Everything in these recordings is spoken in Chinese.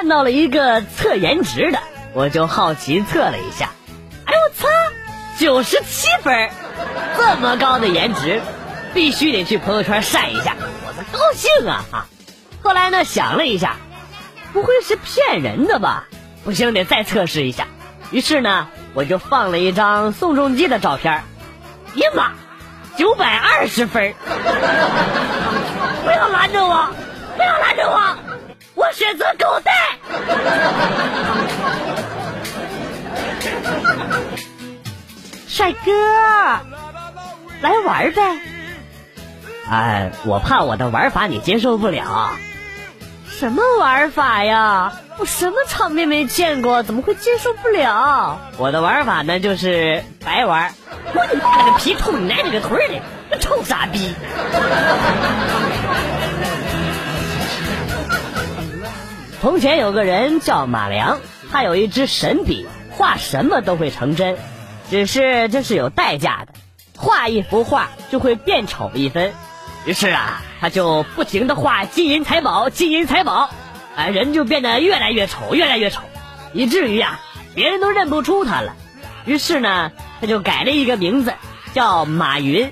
看到了一个测颜值的，我就好奇测了一下，哎我操，九十七分，这么高的颜值，必须得去朋友圈晒一下，我这高兴啊哈！后来呢想了一下，不会是骗人的吧？不行，得再测试一下。于是呢，我就放了一张宋仲基的照片，呀妈，九百二十分！不要拦着我，不要拦着我，我选择狗带。帅哥，来玩呗！哎，我怕我的玩法你接受不了。什么玩法呀？我什么场面没见过，怎么会接受不了？我的玩法呢，就是白玩。我你妈了个皮，臭你奶奶个腿的，个臭傻逼！从前有个人叫马良，他有一支神笔，画什么都会成真，只是这是有代价的，画一幅画就会变丑一分。于是啊，他就不停的画金银财宝，金银财宝，啊，人就变得越来越丑，越来越丑，以至于啊，别人都认不出他了。于是呢，他就改了一个名字，叫马云。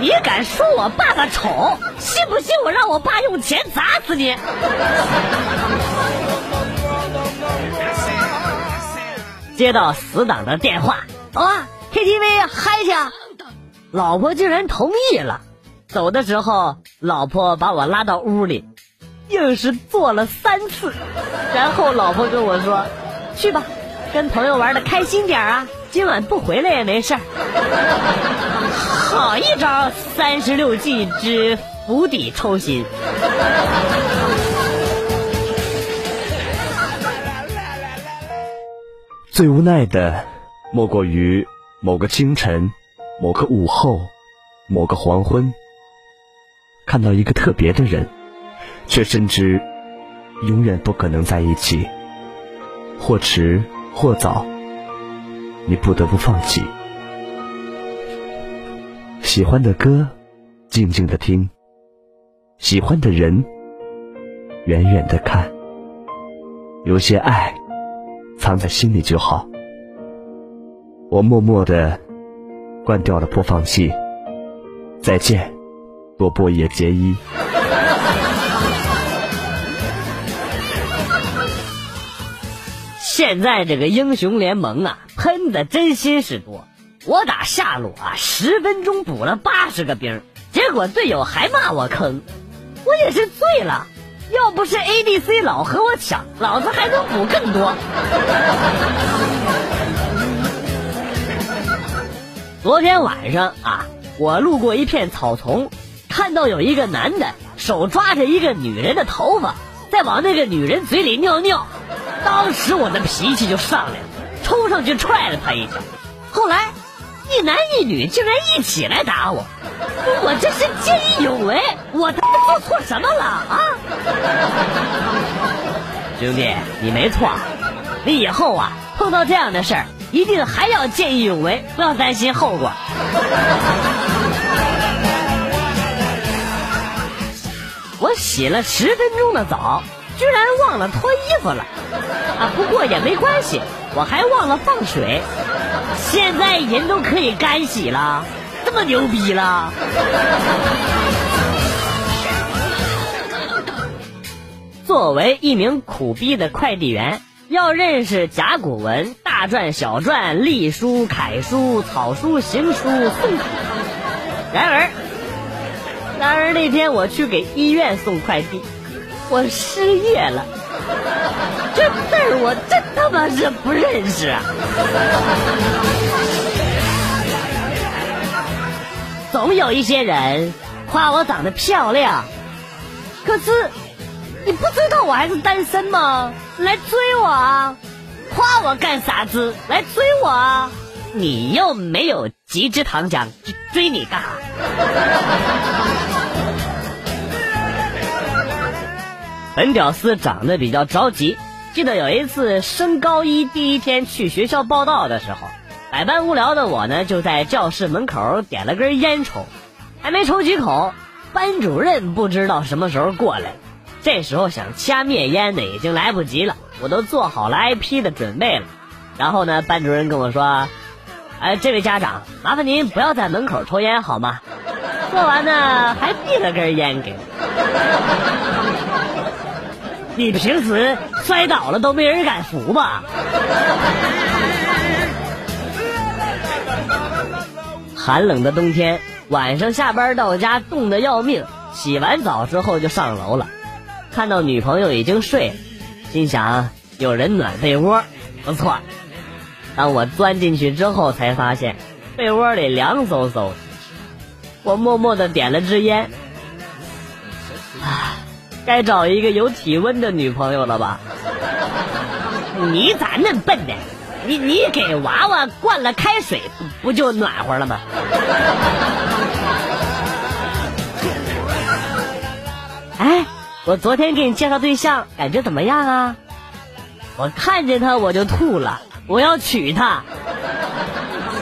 你敢说我爸爸丑？信不信我让我爸用钱砸死你？接到死党的电话，啊，KTV 嗨去！老婆竟然同意了。走的时候，老婆把我拉到屋里，硬是做了三次。然后老婆跟我说：“去吧，跟朋友玩的开心点啊，今晚不回来也没事儿。”好一招三十六计之釜底抽薪。最无奈的，莫过于某个清晨。某个午后，某个黄昏，看到一个特别的人，却深知永远不可能在一起，或迟或早，你不得不放弃。喜欢的歌，静静的听；喜欢的人，远远的看。有些爱，藏在心里就好。我默默的。关掉了播放器，再见，波波野结衣。现在这个英雄联盟啊，喷的真心是多。我打下路啊，十分钟补了八十个兵，结果队友还骂我坑，我也是醉了。要不是 ADC 老和我抢，老子还能补更多。昨天晚上啊，我路过一片草丛，看到有一个男的手抓着一个女人的头发，在往那个女人嘴里尿尿。当时我的脾气就上来了，冲上去踹了他一脚。后来，一男一女竟然一起来打我，我这是见义勇为，我他妈做错什么了啊？兄弟，你没错，你以后啊碰到这样的事儿。一定还要见义勇为，不要担心后果。我洗了十分钟的澡，居然忘了脱衣服了。啊，不过也没关系，我还忘了放水。现在人都可以干洗了，这么牛逼了。作为一名苦逼的快递员。要认识甲骨文、大篆、小篆、隶书、楷书、草书、行书、宋体。然而，然而那天我去给医院送快递，我失业了。这字儿我真他妈是不认识啊！总有一些人夸我长得漂亮，可是。你不知道我还是单身吗？来追我啊！夸我干啥子？来追我啊！你又没有极致糖浆，追你干啥？本屌丝长得比较着急。记得有一次升高一第一天去学校报道的时候，百般无聊的我呢，就在教室门口点了根烟抽，还没抽几口，班主任不知道什么时候过来。这时候想掐灭烟呢，已经来不及了。我都做好了挨批的准备了。然后呢，班主任跟我说：“哎，这位家长，麻烦您不要在门口抽烟好吗？”说完呢，还递了根烟给我。你平时摔倒了都没人敢扶吧？寒冷的冬天，晚上下班到家冻得要命，洗完澡之后就上楼了。看到女朋友已经睡，心想有人暖被窝，不错。当我钻进去之后，才发现被窝里凉飕飕。我默默的点了支烟，该找一个有体温的女朋友了吧？你咋那么笨呢？你你给娃娃灌了开水，不不就暖和了吗？哎。我昨天给你介绍对象，感觉怎么样啊？我看见他我就吐了，我要娶她。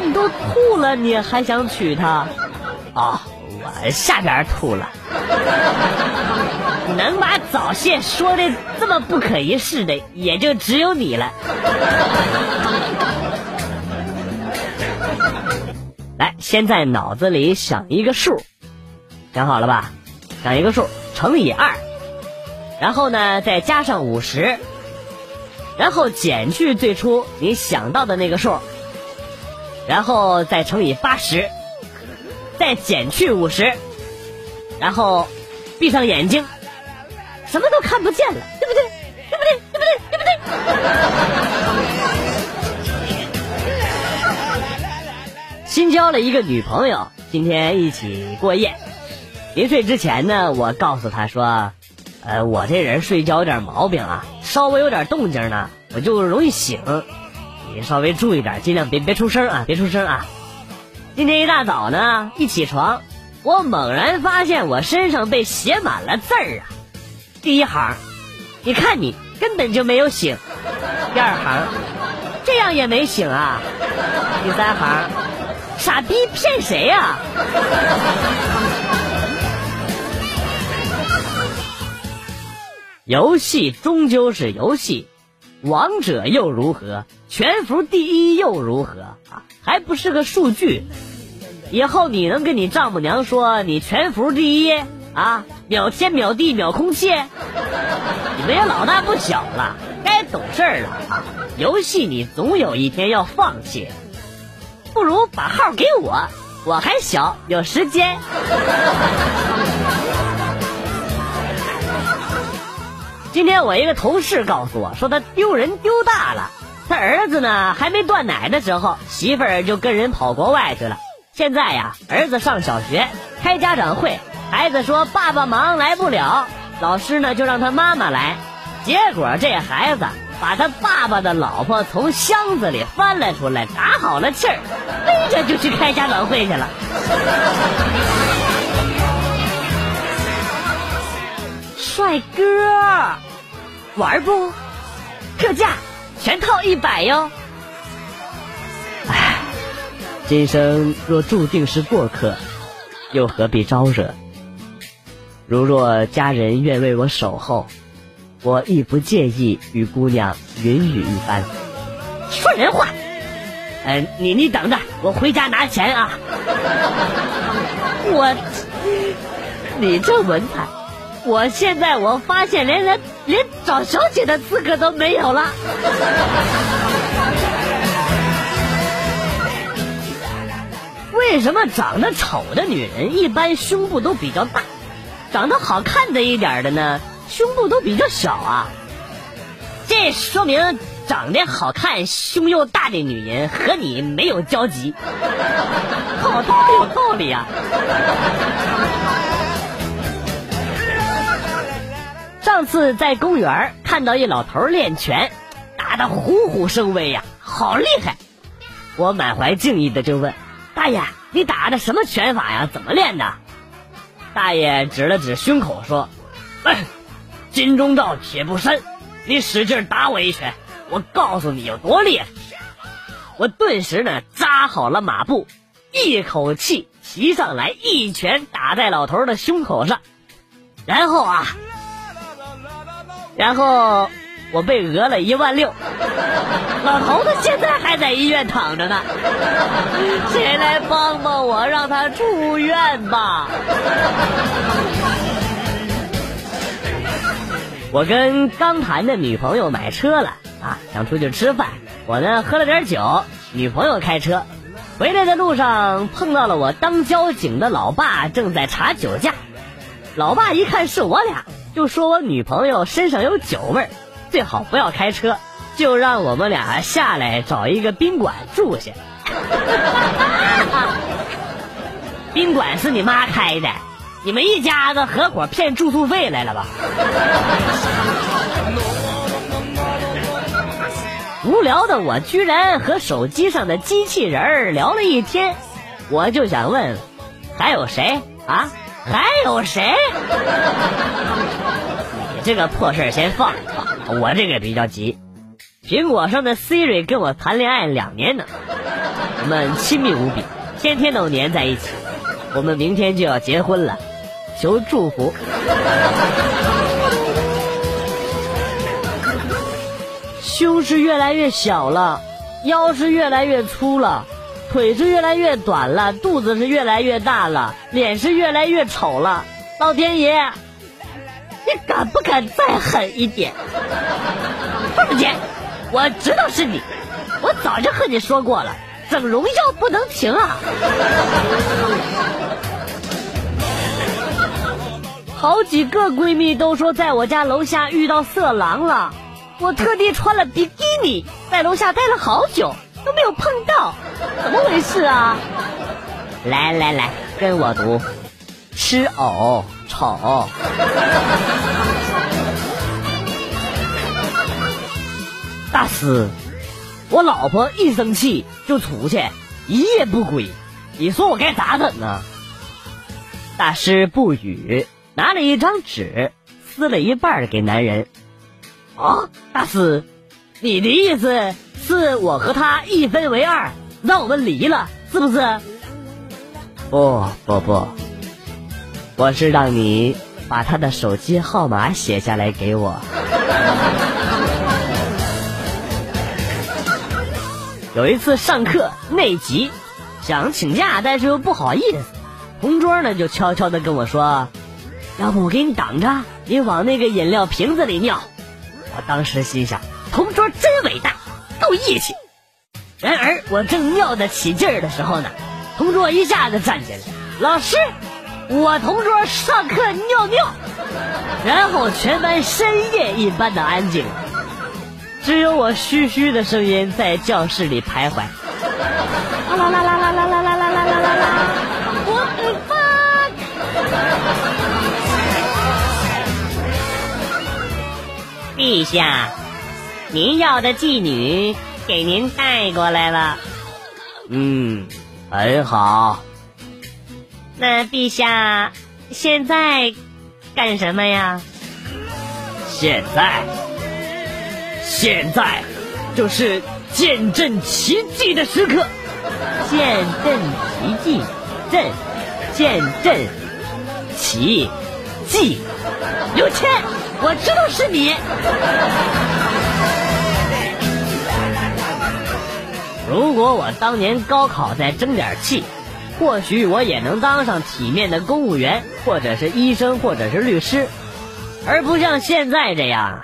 你都吐了，你还想娶她？哦，我下边吐了。能把早泄说的这么不可一世的，也就只有你了。来，先在脑子里想一个数，想好了吧？想一个数，乘以二。然后呢，再加上五十，然后减去最初你想到的那个数，然后再乘以八十，再减去五十，然后闭上眼睛，什么都看不见了，对不对？对不对？对不对？对不对？新交了一个女朋友，今天一起过夜。临睡之前呢，我告诉她说。呃，我这人睡觉有点毛病啊，稍微有点动静呢，我就容易醒。你稍微注意点，尽量别别出声啊，别出声啊。今天一大早呢，一起床，我猛然发现我身上被写满了字儿啊。第一行，你看你根本就没有醒。第二行，这样也没醒啊。第三行，傻逼骗谁呀？游戏终究是游戏，王者又如何？全服第一又如何？啊，还不是个数据。以后你能跟你丈母娘说你全服第一啊？秒天秒地秒空气？你们也老大不小了，该懂事了啊！游戏你总有一天要放弃，不如把号给我，我还小，有时间。今天我一个同事告诉我说，他丢人丢大了。他儿子呢还没断奶的时候，媳妇儿就跟人跑国外去了。现在呀，儿子上小学，开家长会，孩子说爸爸忙来不了，老师呢就让他妈妈来。结果这孩子把他爸爸的老婆从箱子里翻了出来，打好了气儿，背着就去开家长会去了。帅哥，玩不？特价，全套一百哟。唉，今生若注定是过客，又何必招惹？如若家人愿为我守候，我亦不介意与姑娘云雨一番。说人话。嗯，你你等着，我回家拿钱啊。我，你这文采。我现在我发现连连连找小姐的资格都没有了。为什么长得丑的女人一般胸部都比较大，长得好看的一点的呢，胸部都比较小啊？这说明长得好看、胸又大的女人和你没有交集。好他有道理啊！上次在公园看到一老头练拳，打得虎虎生威呀，好厉害！我满怀敬意的就问大爷：“你打的什么拳法呀？怎么练的？”大爷指了指胸口说：“，金钟罩铁布衫，你使劲打我一拳，我告诉你有多厉害！”我顿时呢扎好了马步，一口气骑上来，一拳打在老头的胸口上，然后啊。然后我被讹了一万六，老头子现在还在医院躺着呢，谁来帮帮我，让他出院吧？我跟刚谈的女朋友买车了啊，想出去吃饭。我呢喝了点酒，女朋友开车，回来的路上碰到了我当交警的老爸正在查酒驾。老爸一看是我俩，就说我女朋友身上有酒味儿，最好不要开车，就让我们俩下来找一个宾馆住下。宾馆是你妈开的。你们一家子合伙骗住宿费来了吧？无聊的我居然和手机上的机器人聊了一天，我就想问，还有谁啊？还有谁？这个破事儿先放一放，我这个比较急。苹果上的 Siri 跟我谈恋爱两年呢，我们亲密无比，天天都黏在一起，我们明天就要结婚了。求祝福。胸是越来越小了，腰是越来越粗了，腿是越来越短了，肚子是越来越大了，脸是越来越丑了。老天爷，你 敢不敢再狠一点？凤姐，我知道是你，我早就和你说过了，整容药不能停啊。好几个闺蜜都说在我家楼下遇到色狼了，我特地穿了比基尼在楼下待了好久都没有碰到，怎么回事啊？来来来，跟我读，吃藕丑。大师，我老婆一生气就出去，一夜不归，你说我该咋整呢？大师不语。拿了一张纸，撕了一半给男人。啊，大师，你的意思是我和他一分为二，让我们离了，是不是？不不不，我是让你把他的手机号码写下来给我。有一次上课内急，想请假，但是又不好意思，同桌呢就悄悄的跟我说。要不我给你挡着，你往那个饮料瓶子里尿。我当时心想，同桌真伟大，够义气。然而我正尿得起劲儿的时候呢，同桌一下子站起来，老师，我同桌上课尿尿。然后全班深夜一般的安静，只有我嘘嘘的声音在教室里徘徊。啦啦啦啦啦啦啦啦啦啦啦啦！我的妈！陛下，您要的妓女给您带过来了。嗯，很好。那陛下现在干什么呀？现在，现在就是见证奇迹的时刻。见证奇迹，朕见证奇迹。刘谦。我知道是你。如果我当年高考再争点气，或许我也能当上体面的公务员，或者是医生，或者是律师，而不像现在这样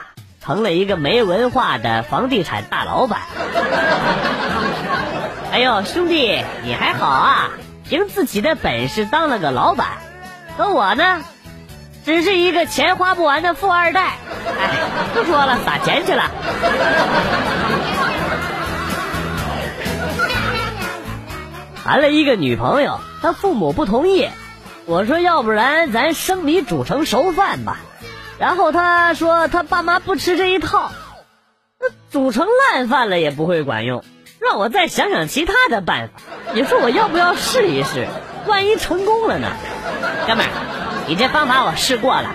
成了一个没文化的房地产大老板。哎呦，兄弟，你还好啊，凭自己的本事当了个老板，可我呢？只是一个钱花不完的富二代，哎，不说了，撒钱去了。谈了一个女朋友，他父母不同意。我说，要不然咱生米煮成熟饭吧。然后他说，他爸妈不吃这一套，那煮成烂饭了也不会管用，让我再想想其他的办法。你说我要不要试一试？万一成功了呢，哥们儿。你这方法我试过了，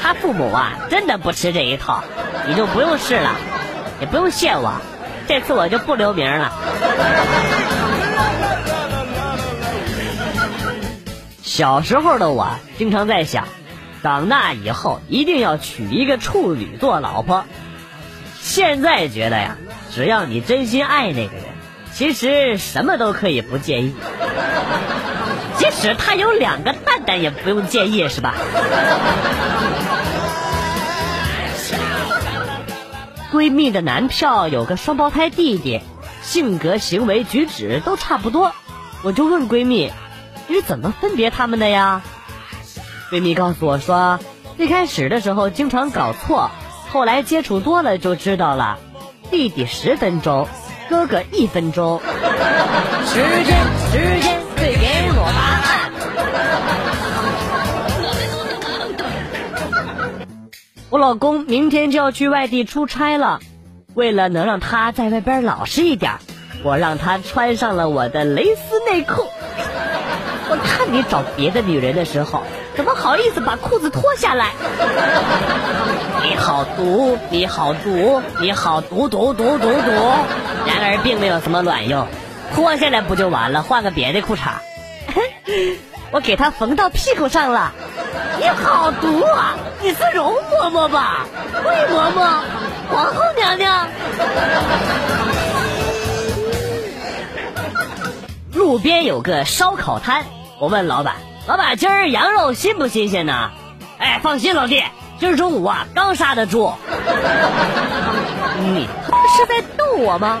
他父母啊真的不吃这一套，你就不用试了，也不用谢我，这次我就不留名了。小时候的我经常在想，长大以后一定要娶一个处女做老婆。现在觉得呀，只要你真心爱那个人，其实什么都可以不介意，即使他有两个蛋蛋也不用介意，是吧？闺蜜的男票有个双胞胎弟弟，性格、行为、举止都差不多，我就问闺蜜：“你是怎么分别他们的呀？”闺蜜告诉我说：“最开始的时候经常搞错，后来接触多了就知道了。弟弟十分钟，哥哥一分钟。时间，时间会给我答案。”我老公明天就要去外地出差了，为了能让他在外边老实一点，我让他穿上了我的蕾丝内裤。我看你找别的女人的时候，怎么好意思把裤子脱下来？你好毒，你好毒，你好毒毒毒毒毒！然而并没有什么卵用，脱下来不就完了？换个别的裤衩。我给他缝到屁股上了。你好毒啊！你是容嬷嬷吧？魏嬷嬷，皇后娘娘。路边有个烧烤摊，我问老板：“老板，今儿羊肉新不新鲜呢？”哎，放心，老弟，今儿中午啊刚杀的猪。你 是在逗我吗？